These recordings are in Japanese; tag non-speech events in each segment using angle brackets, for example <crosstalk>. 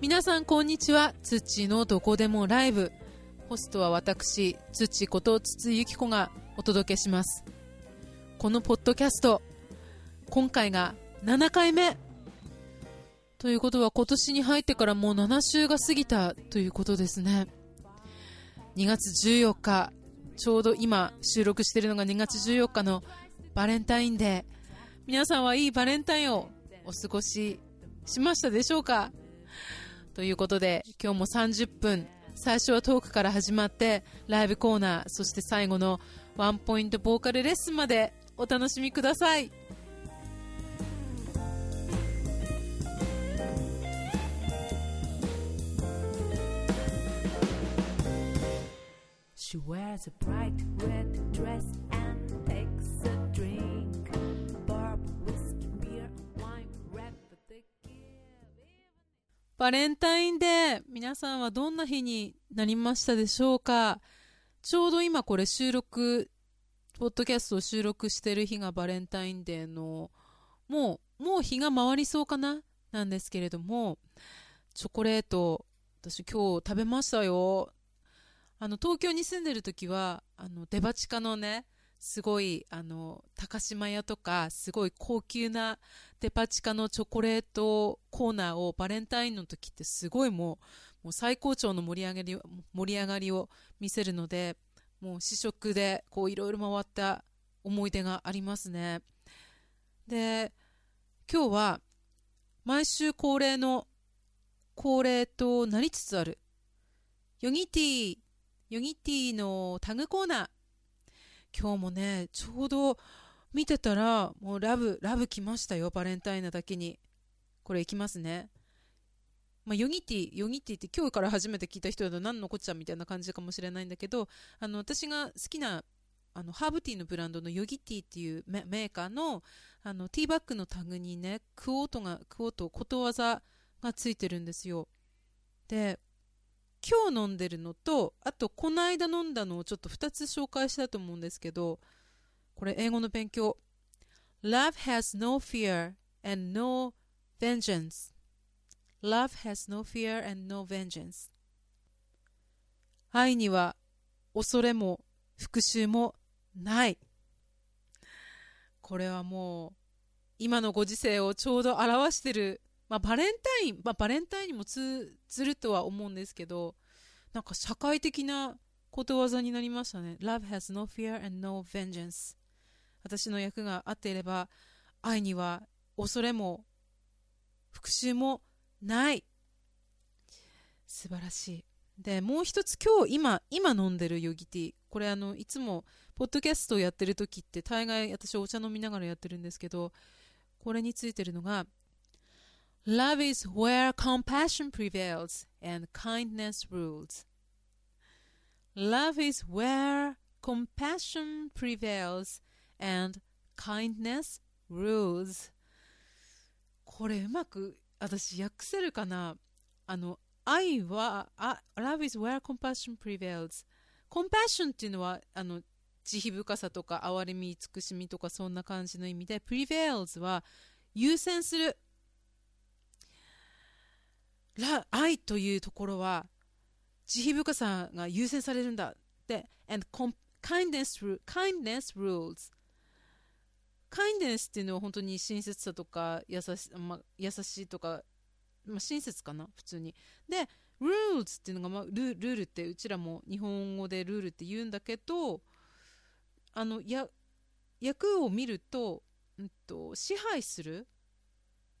皆さんこんにちは。つっちーのどこでもライブ。ホストは私、つっちーことつつゆきこがお届けします。このポッドキャスト、今回が7回目。ということは今年に入ってからもう7週が過ぎたということですね。2月14日、ちょうど今収録しているのが2月14日のバレンタインデー。皆さんはいいバレンタインをお過ごししましたでしょうか？ということで、今日も30分、最初はトークから始まって、ライブコーナー、そして最後のワンポイントボーカルレッスンまでお楽しみください。She wears a bright red dress バレンタインデー、皆さんはどんな日になりましたでしょうか？ちょうど今これ収録、ポッドキャストを収録してる日がバレンタインデーの、もう、もう日が回りそうかな？なんですけれども、チョコレート、私今日食べましたよ。あの、東京に住んでる時は、あの、デパ地下のね、すごい、あの、高島屋とか、すごい高級なデパ地下のチョコレートコーナーをバレンタインの時ってすごいもう、もう最高潮の盛り上がり、盛り上がりを見せるので、もう試食でこういろいろ回った思い出がありますね。で、今日は毎週恒例の恒例となりつつある Yogi Tea Yogi Tea のタグコーナー。今日もね、ちょうど見てたら、もうラブ、ラブ来ましたよ、バレンタインなだけに。これいきますね。まあ、 Yogi Tea、Yogi Tea って今日から初めて聞いた人だと何のこっちゃみたいな感じかもしれないんだけど、あの、私が好きな、あの、ハーブティーのブランドのヨギティっていうメーカーの、あの、ティーバッグのタグにね、クオートが、クオート、ことわざがついてるんですよ。で、今日飲んでるのと、あとこの間飲んだのをちょっと2つ紹介したと思うんですけど、これ英語の勉強。Love has no fear and no vengeance. Love has no fear and no vengeance. 愛には恐れも復讐もない。これはもう今のご時世をちょうど表してるまあ、バレンタイン、まあ、バレンタインにも通ずるとは思うんですけど、なんか社会的なことわざになりましたね。Love has no fear and no vengeance. 私の役が合っていれば、愛には恐れも復讐もない。素晴らしい。で、もう一つ今日、今、今飲んでるヨギティ。これあの、いつも、ポッドキャストをやってる時って、大概私お茶飲みながらやってるんですけど、これについてるのが、Love is where compassion prevails and kindness rules. Love is where compassion prevails and kindness rules. これうまく私訳せるかなあの、愛は、あ Love is where compassion prevails. compassion っていうのは、あの、慈悲深さとか憐れみ慈しみとかそんな感じの意味で prevails は優先する愛というところは慈悲深さが優先されるんだで and kindness, kindness rules. Kindness っていうのは本当に親切さとか優し,、まあ、優しいとか、まあ、親切かな？普通に。で rules っていうのが、まあ、ルルールってうちらも日本語でルールって言うんだけどあのや役を見ると,、うん、と支配する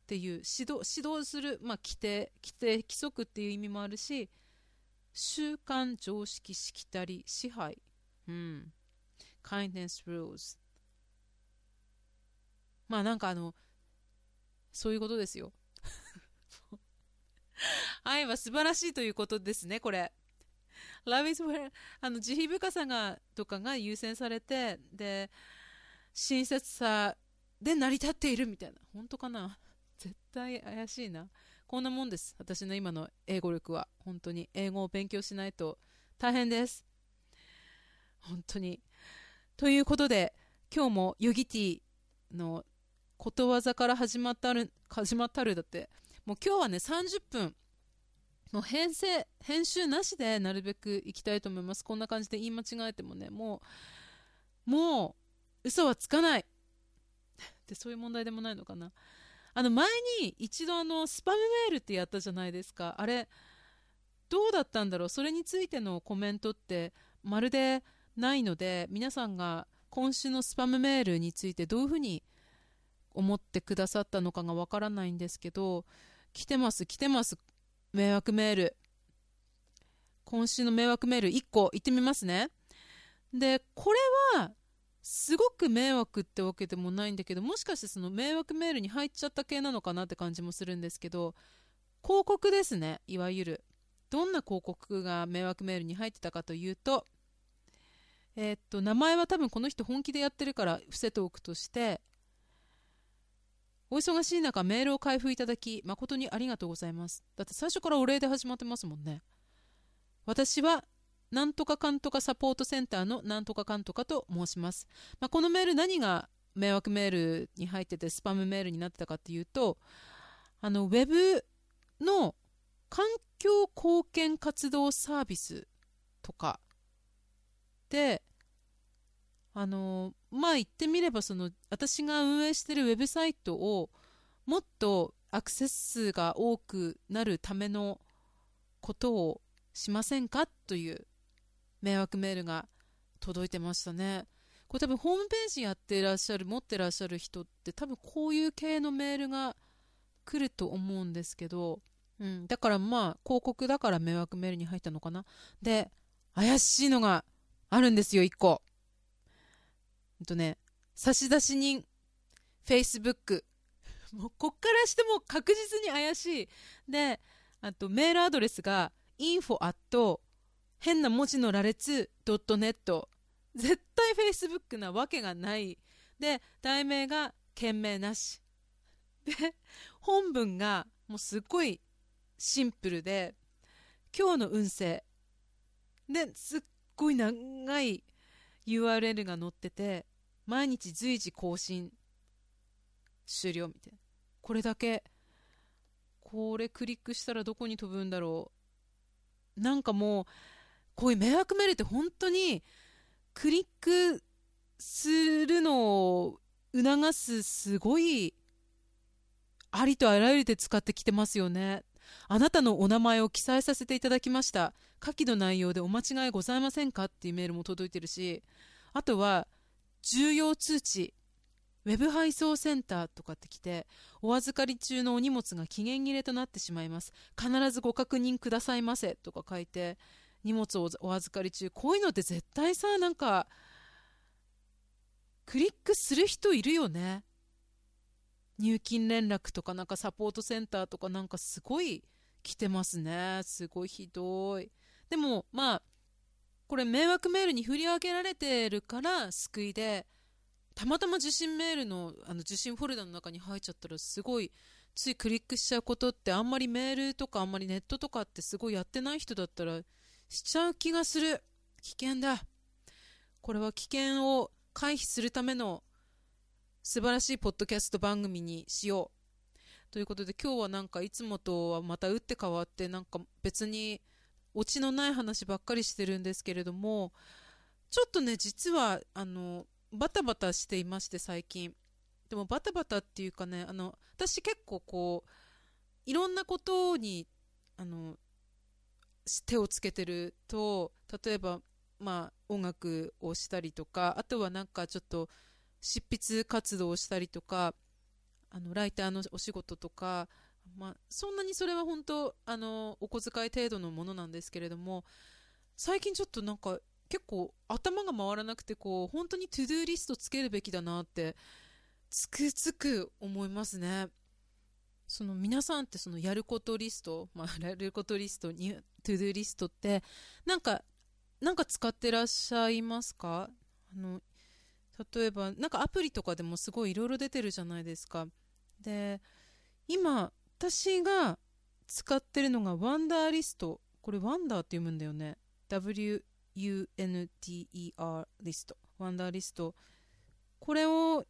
っていう指導指導する、まあ、規定規定規則っていう意味もあるし習慣常識しきたり支配、うん、kindness rules まあなんかあのそういうことですよ。<laughs> 愛は素晴らしいということですねこれ。Love is where あの慈悲深さがとかが優先されてで親切さで成り立っているみたいな。本当かな？絶対怪しいな。こんなもんです。私の今の英語力は。本当に英語を勉強しないと大変です。本当に。ということで今日もヨギティのことわざから始まったる始まったるだって。もう今日はね30分もう編成、編集なしでなるべく行きたいと思います。こんな感じで言い間違えてもね、もう、もう、嘘はつかない。<laughs> ってそういう問題でもないのかな。あの、前に一度あの、スパムメールってやったじゃないですか。あれ、どうだったんだろう？それについてのコメントってまるでないので、皆さんが今週のスパムメールについてどういうふうに思ってくださったのかがわからないんですけど、来てます、来てます、迷惑メール。今週の迷惑メール1個言ってみますね。で、これは、すごく迷惑ってわけでもないんだけど、もしかしてその迷惑メールに入っちゃった系なのかなって感じもするんですけど、広告ですね、いわゆる。どんな広告が迷惑メールに入ってたかというと、えーっと、名前は多分この人本気でやってるから伏せておくとして、お忙しい中メールを開封いただき誠にありがとうございます。だって最初からお礼で始まってますもんね。私はなんとかかんとかサポートセンターのなんとかかんとかと申します。まあ、このメール何が迷惑メールに入っててスパムメールになってたかっていうと、あの、ウェブの環境貢献活動サービスとかで、あのまあ言ってみればその私が運営してるウェブサイトをもっとアクセス数が多くなるためのことをしませんか？という迷惑メールが届いてましたね。これ多分ホームページやってらっしゃる持ってらっしゃる人って多分こういう系のメールが来ると思うんですけど、うん、だからまあ広告だから迷惑メールに入ったのかな。で怪しいのがあるんですよ1個。ほんとね、差出人、Facebook。もうこっからしても確実に怪しい。で、あとメールアドレスが info 変な文字の羅列 .net。絶対 Facebook なわけがない。で、題名が件名なし。で、本文がもうすっごいシンプルで、今日の運勢。で、すっごい長い URL が載ってて毎日随時更新終了みたいなこれだけこれクリックしたらどこに飛ぶんだろうなんかもうこういう迷惑メールって本当にクリックするのを促すすごいありとあらゆるで使ってきてますよねあなたのお名前を記載させていただきました。下記の内容でお間違いございませんかっていうメールも届いてるし、あとは、重要通知、ウェブ配送センターとかって来て、お預かり中のお荷物が期限切れとなってしまいます。必ずご確認くださいませとか書いて、荷物をお預かり中、こういうのって絶対さ、なんか、クリックする人いるよね。入金連絡とかなんかサポートセンターとかなんかすごい来てますね。すごいひどい。でもまあ、これ迷惑メールに振り分けられてるから救いで、たまたま受信メールのあの受信フォルダの中に入っちゃったらすごいついクリックしちゃうことってあんまりメールとかあんまりネットとかってすごいやってない人だったらしちゃう気がする。危険だ。これは危険を回避するための素晴らしいポッドキャスト番組にしよう。ということで今日はなんかいつもとはまた打って変わってなんか別にオチのない話ばっかりしてるんですけれどもちょっとね実はあのバタバタしていまして最近でもバタバタっていうかねあの私結構こういろんなことにあの手をつけてると例えばまあ音楽をしたりとかあとはなんかちょっと執筆活動をしたりとかあのライターのお仕事とか、まあ、そんなにそれは本当あのお小遣い程度のものなんですけれども最近ちょっとなんか結構頭が回らなくてこう本当に to-do list つけるべきだなってつくづく思いますね。その皆さんってそのやることリスト、まあ、やることリストに to-do list ってなんかなんか使ってらっしゃいますか？あの例えばなんかアプリとかでもすごいいろいろ出てるじゃないですか。で今私が使ってるのがワンダーリスト。これワンダーって読むんだよね。WUNDER リスト。ワンダーリスト。これを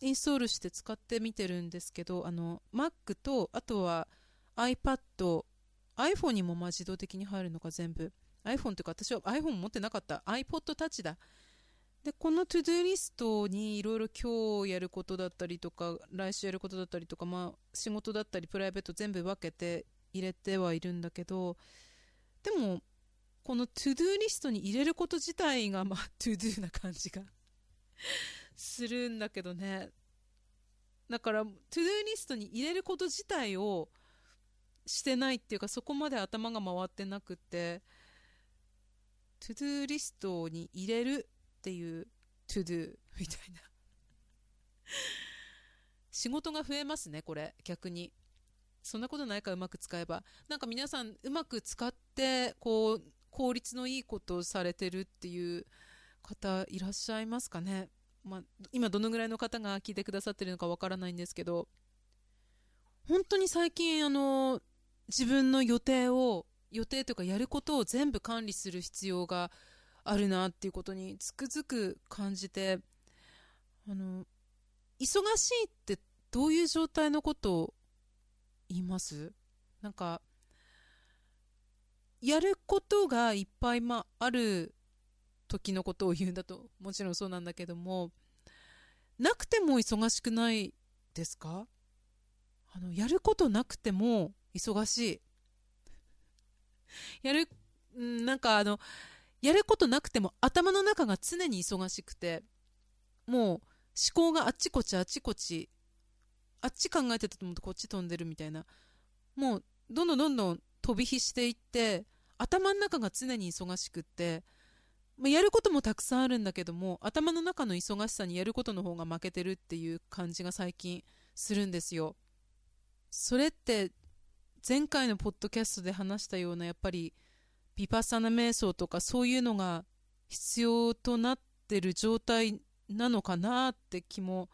インストールして使ってみてるんですけどあの Mac とあとは iPad iPhone にもまあ自動的に入るのか全部。iPhone というか私は iPhone 持ってなかった。iPod Touch だ。でこの To-Do リストにいろいろ今日やることだったりとか来週やることだったりとか、まあ、仕事だったりプライベート全部分けて入れてはいるんだけどでもこの To-Do リストに入れること自体がまあ To-Do な感じが <laughs> するんだけどね。だから To-Do リストに入れること自体をしてないっていうかそこまで頭が回ってなくて To-Do リストに入れるっていう To Do みたいな。<laughs> 仕事が増えますねこれ逆に。そんなことないかうまく使えば。なんか皆さんうまく使ってこう効率のいいことをされてるっていう方いらっしゃいますかね、まあ、今どのぐらいの方が聞いてくださってるのかわからないんですけど。本当に最近あの自分の予定を予定というかやることを全部管理する必要があるなっていうことにつくづく感じてあの忙しいってどういう状態のことを言います？なんかやることがいっぱい、まあ、ある時のことを言うんだともちろんそうなんだけどもなくても忙しくないですか？あのやることなくても忙しい。やるなんかあのやることなくても頭の中が常に忙しくてもう思考があっちこっちあっちこっちあっち考えてたと思うとこっち飛んでるみたいな。もうどんどんどんどん飛び火していって頭の中が常に忙しくってまあ、やることもたくさんあるんだけども頭の中の忙しさにやることの方が負けてるっていう感じが最近するんですよ。それって前回のポッドキャストで話したようなやっぱりビパサナ瞑想とかそういうのが必要となってる状態なのかなって気も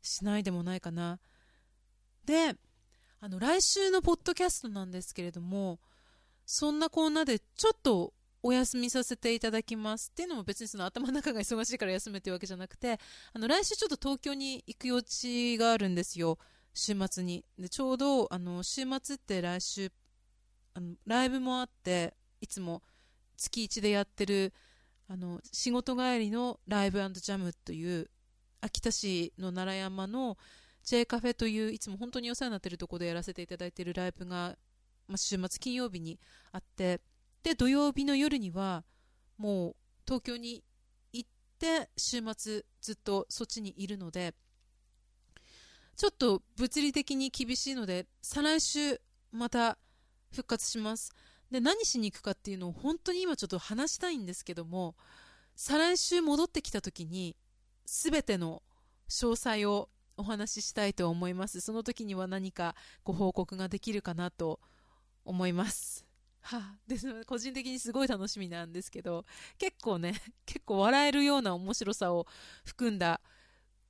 しないでもないかな。で、あの来週のポッドキャストなんですけれども、そんなこんなでちょっとお休みさせていただきますっていうのも別にその頭の中が忙しいから休むっていうわけじゃなくて、あの来週ちょっと東京に行く予知があるんですよ。週末に。で、ちょうどあの週末って来週あのライブもあって、いつも月1でやってるあの仕事帰りのライブジャムという秋田市の奈良山の J カフェといういつも本当にお世話になっているところでやらせていただいているライブが、まあ、週末金曜日にあってで土曜日の夜にはもう東京に行って週末ずっとそっちにいるのでちょっと物理的に厳しいので再来週また復活します。で何しに行くかっていうのを本当に今ちょっと話したいんですけども再来週戻ってきた時に全ての詳細をお話ししたいと思います。その時には何かご報告ができるかなと思います。はあ、で個人的にすごい楽しみなんですけど結構ね結構笑えるような面白さを含んだ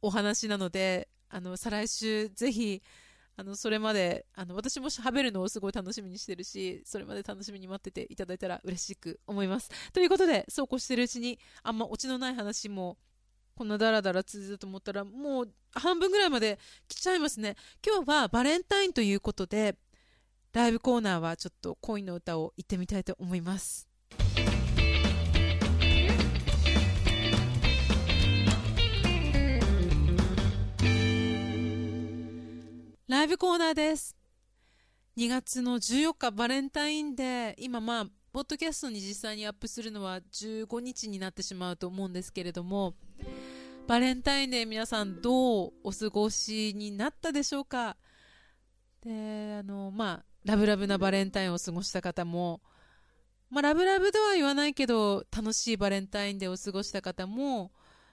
お話なのであの再来週ぜひあのそれまであの私も喋るのをすごい楽しみにしてるしそれまで楽しみに待ってていただいたら嬉しく思います。ということでそうこうしてるうちにあんまオチのない話もこんなダラダラ続いたと思ったらもう半分ぐらいまで来ちゃいますね。今日はバレンタインということでライブコーナーはちょっと恋の歌を言ってみたいと思います。ライブコーナーです。2月の14日バレンタインデー、今まあ、ポッドキャストに実際にアップするのは15日になってしまうと思うんですけれども、バレンタインデー皆さんどうお過ごしになったでしょうか？で、あの、まあ、ラブラブなバレンタインを過ごした方も、まあ、ラブラブとは言わないけど、楽しいバレンタインデーを過ごした方も、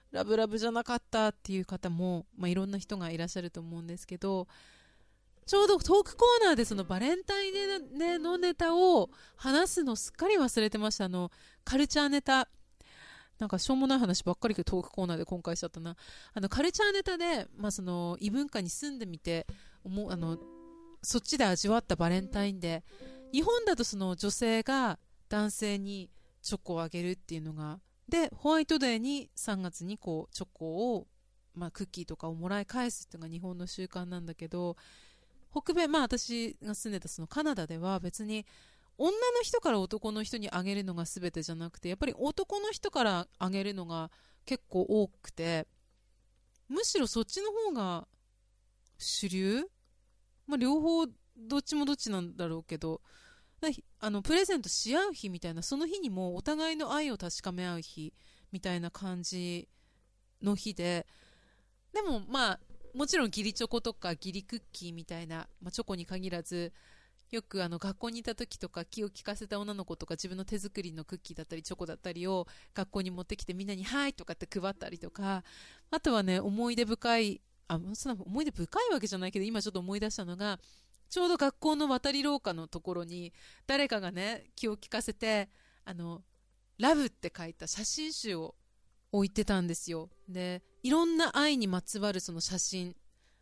ラブラブじゃなかったっていう方も、まあ、いろんな人がいらっしゃると思うんですけど、ちょうどトークコーナーでそのバレンタインデーのネタを話すのすっかり忘れてました。あの、カルチャーネタ。なんかしょうもない話ばっかりトークコーナーで今回しちゃったな。あの、カルチャーネタで、まあその、異文化に住んでみて、思う、あの、そっちで味わったバレンタインデー。日本だとその女性が男性にチョコをあげるっていうのが、で、ホワイトデーに3月にこう、チョコを、まあクッキーとかをもらい返すっていうのが日本の習慣なんだけど、北米、まあ私が住んでたそのカナダでは別に女の人から男の人にあげるのが全てじゃなくてやっぱり男の人からあげるのが結構多くてむしろそっちの方が主流？まあ両方どっちもどっちなんだろうけどあのプレゼントし合う日みたいなその日にもお互いの愛を確かめ合う日みたいな感じの日ででもまあもちろん義理チョコとか義理クッキーみたいな、まあ、チョコに限らずよくあの学校にいた時とか気を利かせた女の子とか自分の手作りのクッキーだったりチョコだったりを学校に持ってきてみんなに「はい」とかって配ったりとかあとはね思い出深いあそんな思い出深いわけじゃないけど今ちょっと思い出したのがちょうど学校の渡り廊下のところに誰かがね気を利かせてあのラブって書いた写真集を置いてたんですよ。でいろんな愛にまつわるその写真。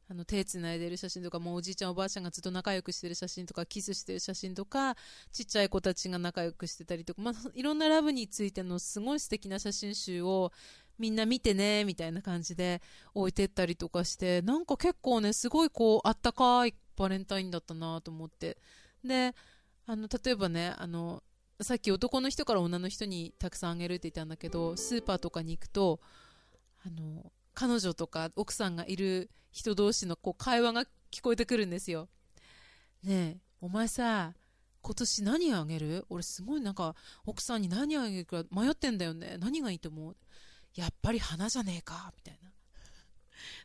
あの手つないでる写真とかもうおじいちゃんおばあちゃんがずっと仲良くしてる写真とかキスしてる写真とかちっちゃい子たちが仲良くしてたりとか、まあ、いろんなラブについてのすごい素敵な写真集をみんな見てねみたいな感じで置いてったりとかしてなんか結構ねすごいこうあったかいバレンタインだったなと思って。であの例えばねあのさっき男の人から女の人にたくさんあげるって言ったんだけどスーパーとかに行くとあの彼女とか奥さんがいる人同士のこう会話が聞こえてくるんですよ。ねえお前さ今年何あげる？俺すごいなんか奥さんに何あげるか迷ってんだよね。何がいいと思う？やっぱり花じゃねえか。みたいな。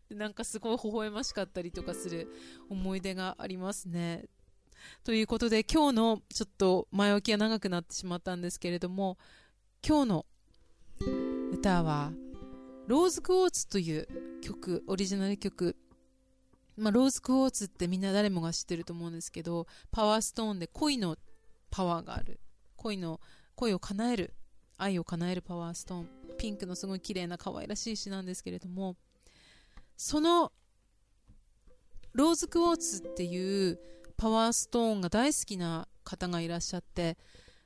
でなんかすごい微笑ましかったりとかする思い出がありますね。ということで今日のちょっと前置きが長くなってしまったんですけれども今日の歌はローズクォーツという曲オリジナル曲。まあ、ローズクォーツってみんな誰もが知ってると思うんですけどパワーストーンで恋のパワーがある。恋の恋を叶える。愛を叶えるパワーストーン。ピンクのすごい綺麗な可愛らしい詩なんですけれどもそのローズクォーツっていうパワーストーンが大好きな方がいらっしゃって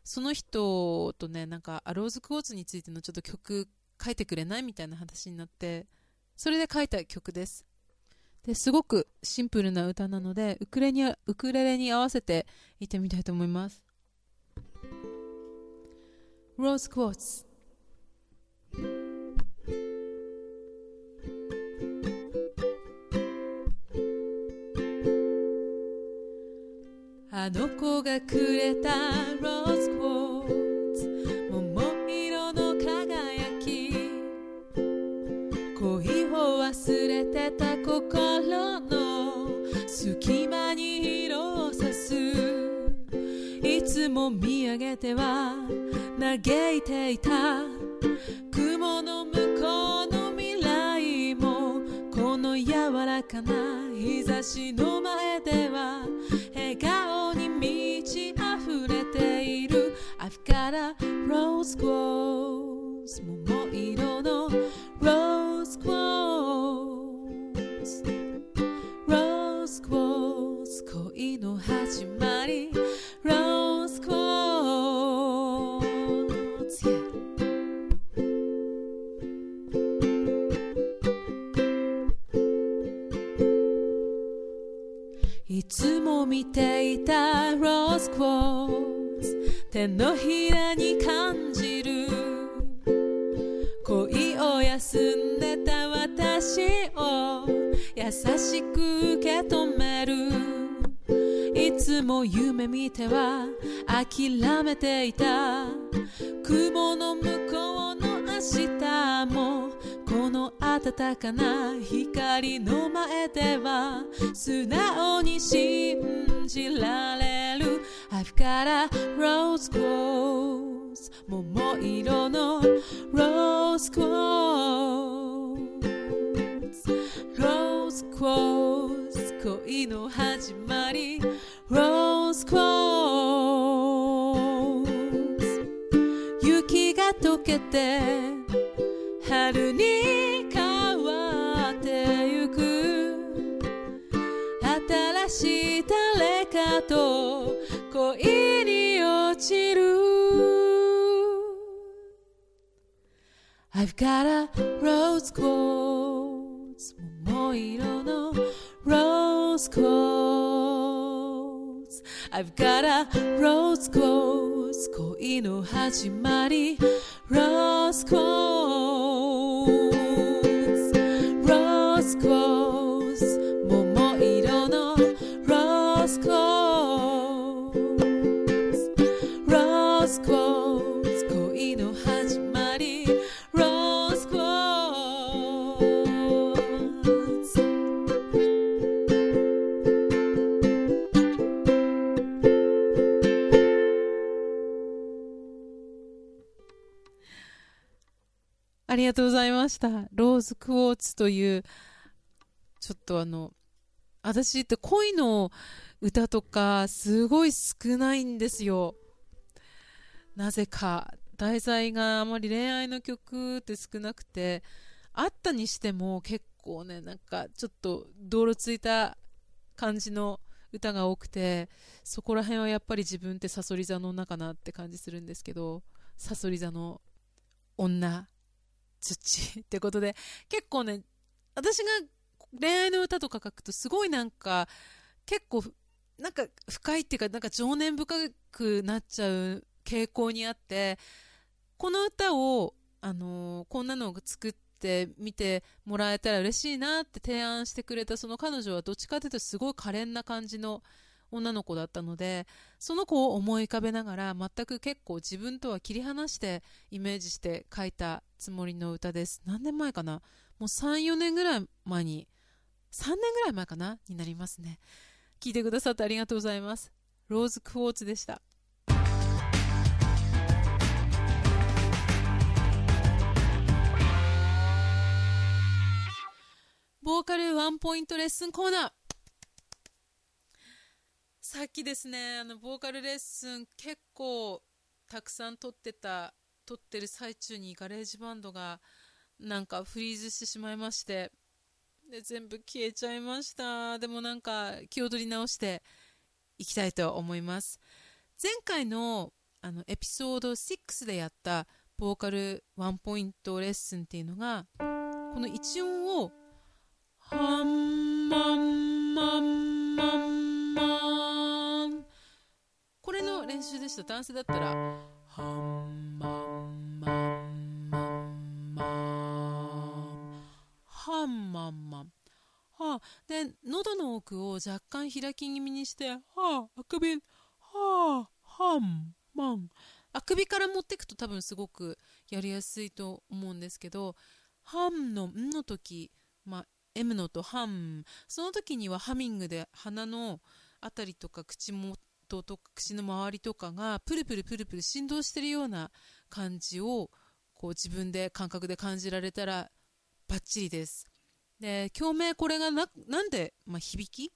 その人とねなんかローズクォーツについてのちょっと曲書いてくれないみたいな話になってそれで書いた曲です。ですごくシンプルな歌なのでウクレにウクレレに合わせていってみたいと思います。ローズクォーツあの子がくれたローズクォー隙間に色をさす。いつも見上げては嘆いていた。雲の向こうの未来もこの柔らかな日差しの前では笑顔に満ち溢れている。I've got a rose quartz 桃色の rose quartz 恋の始まり。Rose quartz yeah. いつも見ていたローズクォーツ手のひらに感じる。恋を休んでた私を優しく受け止めつも夢見ては諦めていた。雲の向こうの明日もこの暖かな光の前では素直に信じられる。I've got a rose quartz 桃色の rose quartz rose quartz 恋の始まり。Rose quartz 雪が溶けて春に変わってゆく新しい誰かと恋に落ちる I've got a rose quartz 桃色の rose quartz I've got a rose quartz 恋の始まり Rose quartz がとうございました。ローズクォーツという、ちょっとあの、私って恋の歌とかすごい少ないんですよ。なぜか、題材があまり恋愛の曲って少なくて、あったにしても結構ね、なんかちょっと道路ついた感じの歌が多くて、そこら辺はやっぱり自分ってサソリ座の女かなって感じするんですけど、サソリ座の女、土 <laughs> ってことで、結構ね、私が恋愛の歌とか書くとすごいなんか、結構、なんか深いっていうか、なんか情念深くなっちゃう傾向にあって、この歌を、あのーこんなのを作ってみてもらえたら嬉しいなって提案してくれたその彼女はどっちかというとすごい可憐な感じの女の子だったので、その子を思い浮かべながら全く結構自分とは切り離してイメージして書いたつもりの歌です。何年前かな？もう3、4年ぐらい前に、3年ぐらい前かな？になりますね。聞いてくださってありがとうございます。ローズクォーツでした。ボーカルワンポイントレッスンコーナー。さっきですね、あの、ボーカルレッスン結構たくさん撮ってた、撮ってる最中に GarageBand がなんかフリーズしてしまいまして、で、全部消えちゃいました。でもなんか気を取り直していきたいと思います。前回のあのエピソード6でやったボーカルワンポイントレッスンっていうのが、この一音をハンマンマンマンマンこれの練習でした。男性だったらハンマンマンマンマンハンマンマンはあ、で喉の奥を若干開き気味にしてはああくびはあハンマンあくびから持っていくと多分すごくやりやすいと思うんですけどハンのんの時まあ M のとハンその時にはハミングで鼻のあたりとか口元と口の周りとかがプルプルプルプル振動してるような感じをこう自分で感覚で感じられたらバッチリです。で、共鳴これがななんで、まあ、響き？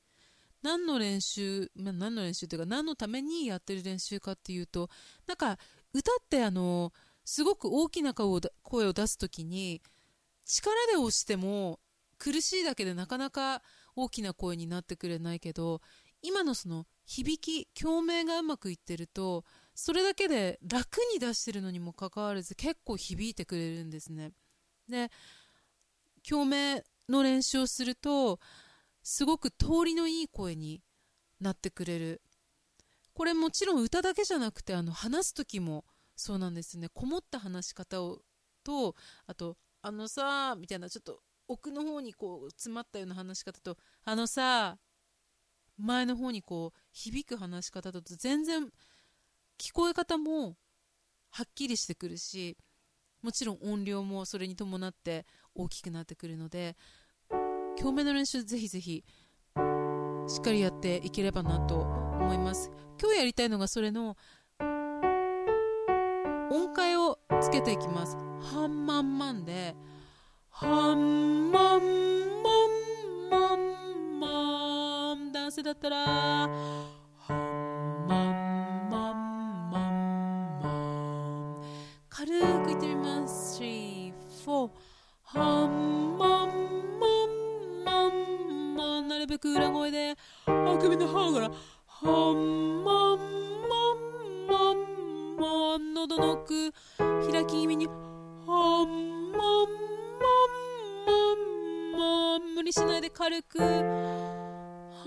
何の練習、まあ、何の練習というか何のためにやってる練習かっていうとなんか歌ってあのすごく大きな声を声を出す時に力で押しても苦しいだけでなかなか大きな声になってくれないけど今のその響き共鳴がうまくいってるとそれだけで楽に出してるのにもかかわらず結構響いてくれるんですね。で共鳴の練習をするとすごく通りのいい声になってくれる。これもちろん歌だけじゃなくてあの話す時もそうなんですね。こもった話し方をとあとあのさみたいなちょっと奥の方にこう詰まったような話し方とあのさ前の方にこう響く話し方だと全然聞こえ方もはっきりしてくるしもちろん音量もそれに伴って大きくなってくるので共鳴の練習ぜひぜひしっかりやっていければなと思います。今日やりたいのがそれの音階をつけていきます。ハンマンマンでハンマンマンマン男性だったらハンマンマンマンマン。軽く言ってみます3、4ハンマンマンマンマンなるべく裏声であくびの歯からハンマンマンマンマン。喉の奥開き気味にハンマンマンマンマン。無理しないで軽く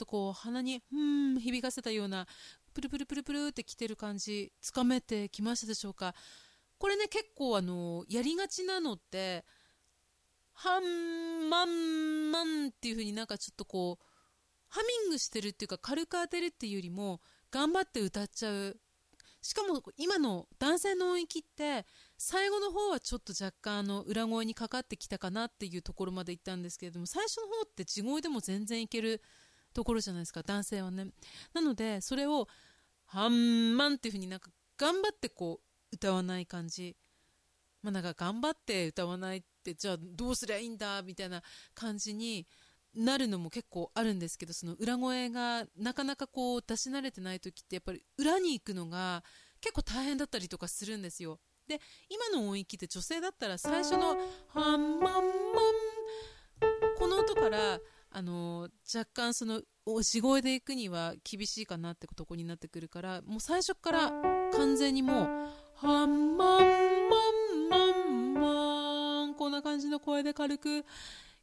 とこう鼻に、うん、響かせたような、プルプルプルプルってきてる感じ、つかめてきましたでしょうか？これね、結構あの、やりがちなのって、ハンマンマンっていう風になんかちょっとこう、ハミングしてるっていうか軽く当てるっていうよりも、頑張って歌っちゃう。しかも今の男性の音域って、最後の方はちょっと若干あの裏声にかかってきたかなっていうところまで行ったんですけれども、最初の方って地声でも全然いけるところじゃないですか、男性はね。なので、それを、ハンマンっていう風になんか頑張ってこう歌わない感じ。まあなんか頑張って歌わないって、じゃあどうすりゃいいんだみたいな感じになるのも結構あるんですけど、その裏声がなかなかこう出し慣れてない時ってやっぱり裏に行くのが結構大変だったりとかするんですよ。で、今の音域って女性だったら最初のハンマンマンこの音からあの若干その地声で行くには厳しいかなってとこになってくるからもう最初から完全にもうハンマンマンマンマンこんな感じの声で軽く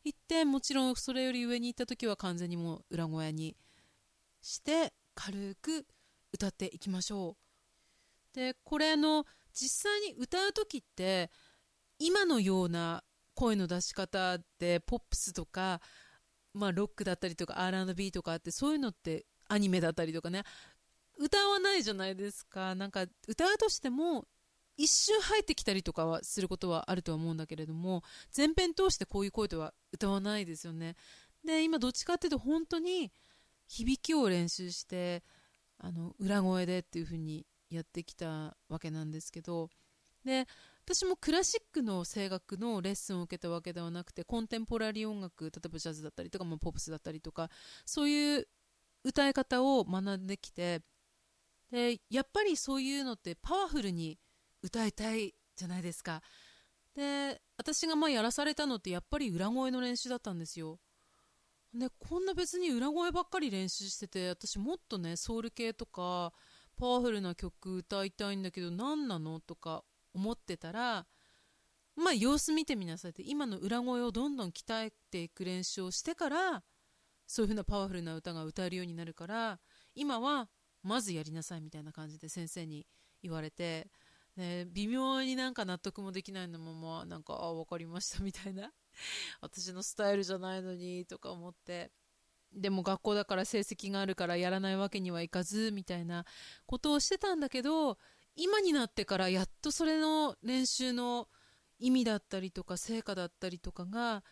言ってもちろんそれより上に行った時は完全にもう裏声にして軽く歌っていきましょう。でこれの実際に歌う時って今のような声の出し方でポップスとか、まあ、ロックだったりとか R&B とかあってそういうのってアニメだったりとかね。歌わないじゃないですか。なんか歌うとしても一瞬入ってきたりとかはすることはあるとは思うんだけれども全編通してこういう声とは歌わないですよね。で今どっちかっていうと本当に響きを練習してあの裏声でっていう風にやってきたわけなんですけど。で私もクラシックの声楽のレッスンを受けたわけではなくてコンテンポラリー音楽例えばジャズだったりとか、まあ、ポップスだったりとかそういう歌い方を学んできてでやっぱりそういうのってパワフルに歌いたいじゃないですか。で私がまあやらされたのってやっぱり裏声の練習だったんですよ。でこんな別に裏声ばっかり練習してて私もっとねソウル系とかパワフルな曲歌いたいんだけど何なの？とか思ってたらまあ様子見てみなさいって今の裏声をどんどん鍛えていく練習をしてからそういう風なパワフルな歌が歌えるようになるから今はまずやりなさいみたいな感じで先生に言われて、ね、微妙になんか納得もできないのもままなんかあ分かりましたみたいな。<laughs> 私のスタイルじゃないのにとか思って。でも学校だから成績があるからやらないわけにはいかずみたいなことをしてたんだけど今になってからやっとそれの練習の意味だったりとか成果だったりとかが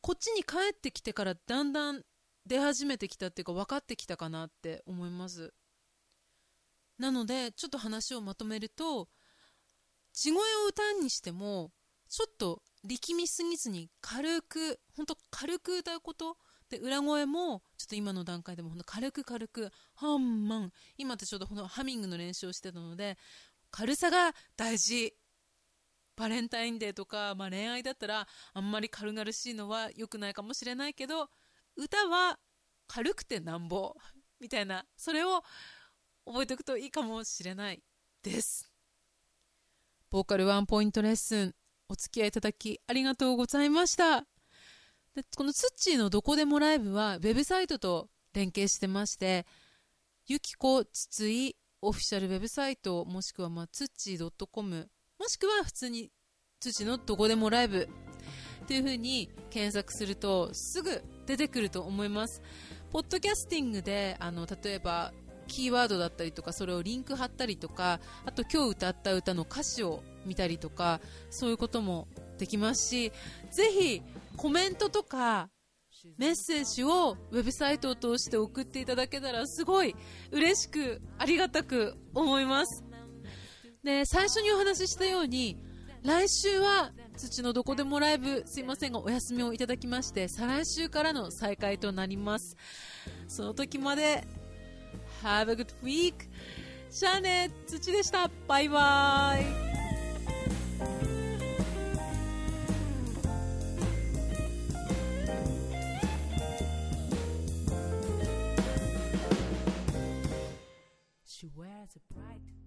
こっちに帰ってきてからだんだん出始めてきたっていうか分かってきたかなって思います。なのでちょっと話をまとめると地声を歌うにしてもちょっと力みすぎずに軽く本当軽く歌うことで裏声もちょっと今の段階でもほんと軽く軽くハンマン今ってちょうどこのハミングの練習をしてたので軽さが大事。バレンタインデーとか、まあ、恋愛だったらあんまり軽々しいのは良くないかもしれないけど歌は軽くてなんぼみたいな。それを覚えておくといいかもしれないです。ボーカルワンポイントレッスンお付き合いいただきありがとうございました。でこのツッチーのどこでもライブはウェブサイトと連携してましてゆきこつついオフィシャルウェブサイトもしくはまあツッチー .com もしくは普通にツッチーのどこでもライブっていう風に検索するとすぐ出てくると思います。ポッドキャスティングであの例えばキーワードだったりとかそれをリンク貼ったりとかあと今日歌った歌の歌詞を見たりとかそういうこともできますしぜひコメントとかメッセージをウェブサイトを通して送っていただけたらすごい嬉しくありがたく思います。で最初にお話ししたように来週は土のどこでもライブすいませんがお休みをいただきまして再来週からの再開となります。その時まで Have a good week じゃあね土でした。バイバイ。as a bright